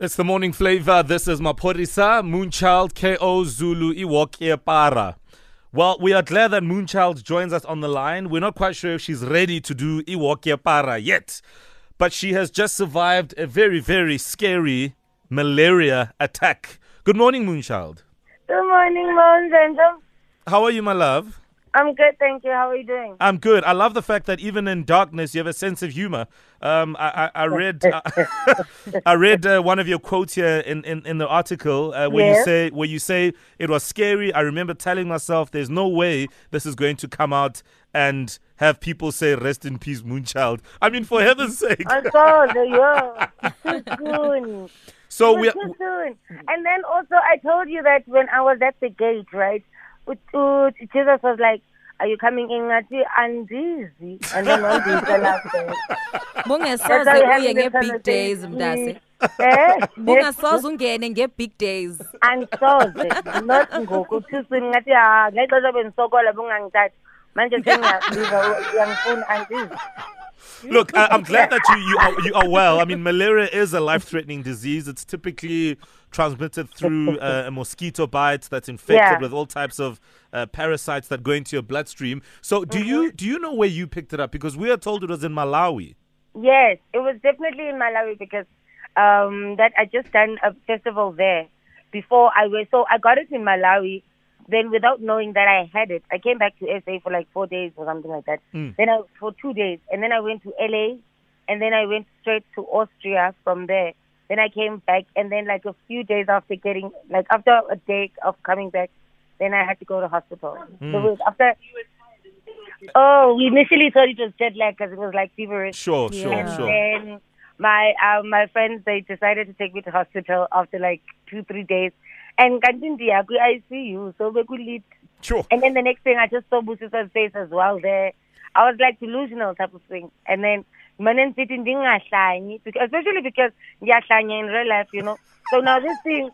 It's the morning flavor. This is Maphorisa, Moonchild, KO Zulu, Iwalk Ye Phara. Well, we are glad that Moonchild joins us on the line. We're not quite sure if she's ready to do Iwalk Ye Phara yet, but she has just survived a very, very scary malaria attack. Good morning, Moonchild. Good morning, Angel. How are you, my love? I'm good, thank you. How are you doing? I'm good. I love the fact that even in darkness, you have a sense of humor. Um, I, I, I read, I read uh, one of your quotes here in, in, in the article uh, where you say where you say it was scary. I remember telling myself, "There's no way this is going to come out and have people say rest in peace, Moonchild." I mean, for heaven's sake. I saw the. Too soon. So we too soon. And then also, I told you that when I was at the gate, right? Jesus was like, "Are you coming in?" Ngathi andizi. And then one day fell out there. bungasoze That's how we uye having this nge-big days conversation. mntase Eh? bungasoze ungene nge-big days angisoze not ngoku soon ngathi ha ngexesha bendisokola bungangithathi manje sengiyabiza uyangifuna andizi Look, I, I'm glad that you you are, you are well. I mean, malaria is a life-threatening disease. It's typically transmitted through uh, a mosquito bite that's infected Yeah. with all types of uh, parasites that go into your bloodstream. So, do Mm-hmm. you do you know where you picked it up? Because we are told it was in Malawi. Yes, it was definitely in Malawi because um, that I just done a festival there before I went. So I got it in Malawi. Then, without knowing that I had it, I came back to SA for like four days or something like that. Mm. Then I for two days, and then I went to LA, and then I went straight to Austria from there. Then I came back, and then like a few days after getting, like after a day of coming back, then I had to go to hospital. So it was after. Oh, we initially thought it was jet lag because it was like feverish. Sure, sure, Yeah. sure. Then my um, my friends they decided to take me to hospital after like two three days, and kanti I ICU so we could lead. Sure. And then the next thing I just saw Busisa's face as well there. I was like delusional type of thing, and then manen sithi ndingahlanyi because especially because ngiyahlanya in real life, you know. So now this thing.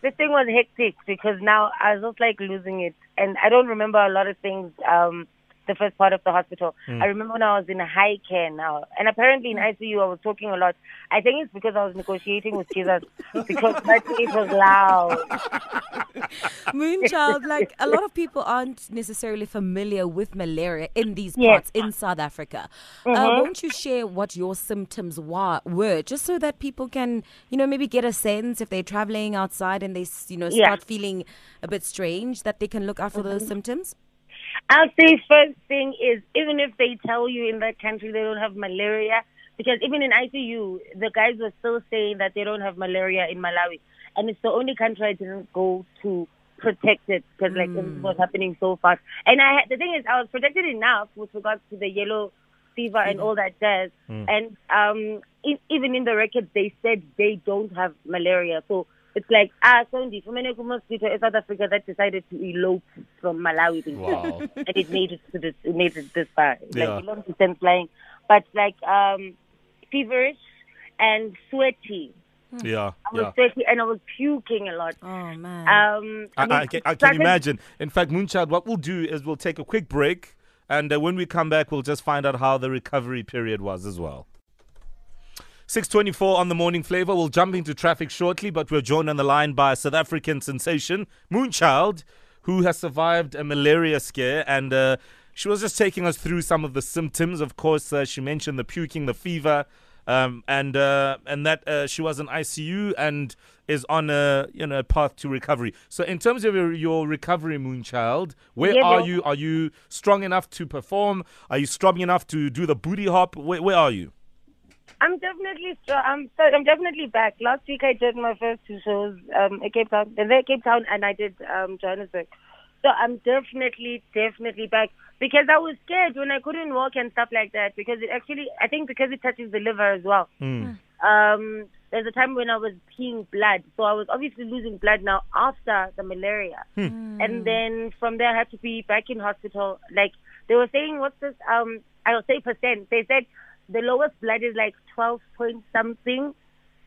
This thing was hectic because now I was just like losing it, and I don't remember a lot of things. Um, the first part of the hospital. Hmm. I remember when I was in high care now, and apparently in ICU I was talking a lot. I think it's because I was negotiating with Jesus because my teeth was loud. moonchild like a lot of people aren't necessarily familiar with malaria in these Yes. parts in south africa uh, mm-hmm. won't you share what your symptoms wa- were just so that people can you know maybe get a sense if they're traveling outside and they you know Yeah. start feeling a bit strange that they can look out for those mm-hmm. symptoms I'll say first thing is even if they tell you in that country they don't have malaria, because even in ICU the guys were still saying that they don't have malaria in Malawi, and it's the only country I didn't go to protect it because like this was happening so fast. And I had, the thing is I was protected enough with regards to the yellow fever and all that jazz, and um in, even in the records they said they don't have malaria, so. It's like ah, so ndifumene mosquito in South Africa that decided to elope from Malawi. Wow. and it made it to this it made it this far. Yeah. Like long distance flying. But like um feverish and sweaty. Yeah, I was yeah. sweaty and I was puking a lot. oh man Um I, mean, I, can, I can started- imagine. In fact, Moonchild, what we'll do is we'll take a quick break, and uh, when we come back, we'll just find out how the recovery period was as well. 624 on the morning flavor. We'll jump into traffic shortly, but we're joined on the line by a South African sensation, Moonchild, who has survived a malaria scare. And uh, she was just taking us through some of the symptoms. Of course, uh, she mentioned the puking, the fever, um, and uh, and that uh, she was in ICU and is on a you know path to recovery. So, in terms of your, your recovery, Moonchild, where Yeah, are bro. you? Are you strong enough to perform? Are you strong enough to do the booty hop? Where, where are you? I'm definitely strong. I'm so- I'm definitely back. Last week I did my first two shows um in Cape Town, and then Cape Town, and I did um Johannesburg. So I'm definitely definitely back because I was scared when I couldn't walk and stuff like that because it actually I think because it touches the liver as well. Um, there's a time when I was peeing blood, so I was obviously losing blood now after the malaria, and then from there I had to be back in hospital. Like they were saying, what's this? Um, I'll say percent. They said the lowest blood is like 12 point something,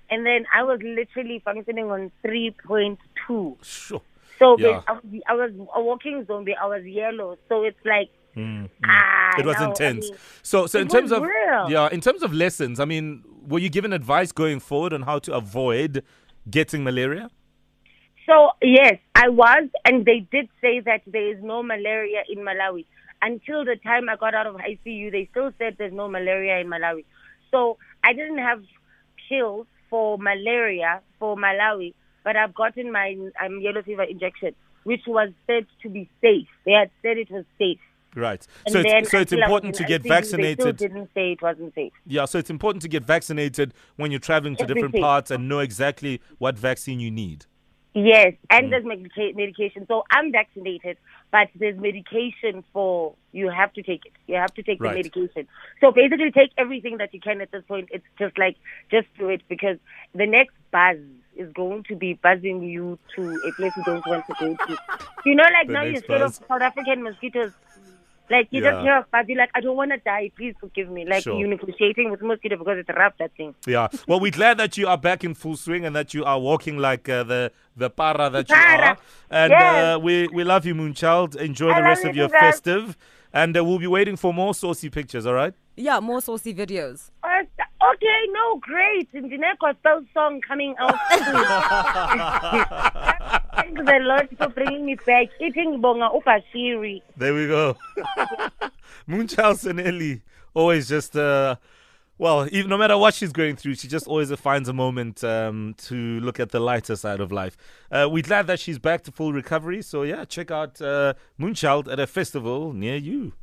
and then I was literally functioning on 3.2. Sure. So Yeah. I, was, I was a walking zombie. I was yellow. So it's like, ah, It was no, I intense. mean, so, so in terms of real. yeah, in terms of lessons, I mean, were you given advice going forward on how to avoid getting malaria? So yes, I was, and they did say that there is no malaria in Malawi. Until the time I got out of ICU, they still said there's no malaria in Malawi. So I didn't have pills for malaria for Malawi, but I've gotten my um, yellow fever injection, which was said to be safe. They had said it was safe. Right. And So it's, so it's until I was important to get ICU, They vaccinated. still didn't say it wasn't safe. Yeah, so it's important to get vaccinated when you're traveling to different parts and know exactly what vaccine you need. Yes, and Mm. there's medica- medication. So I'm vaccinated, but there's medication for you have to take it. You have to take Right. the medication. So basically, take everything that you can at this point. It's just like just do it because the next buzz is going to be buzzing you to a place you don't want to go to. You know, like The now you're scared of. South African mosquitoes. Like you Yeah. just hear of buzz, like, I don't want to die. Please forgive me. Like Sure. you're negotiating with mosquito because it's rough that thing. Yeah. Well, we're glad that you are back in full swing and that you are walking like uh, the the para that you Para. are. And Yes. uh, we we love you, Moonchild. Enjoy I the rest you of your too, guys. festive, and uh, we'll be waiting for more saucy pictures. All right. Yeah, more saucy videos. Uh, Okay, no, great. Ndine gospel song coming out Thanks a lot for bringing me back. Eating bonga upashiri. There we go. Moonchild Sanelly always just. Uh, well, even no matter what she's going through, she just always finds a moment um, to look at the lighter side of life. Uh, we're glad that she's back to full recovery. So yeah, check out uh, Moonchild at a festival near you.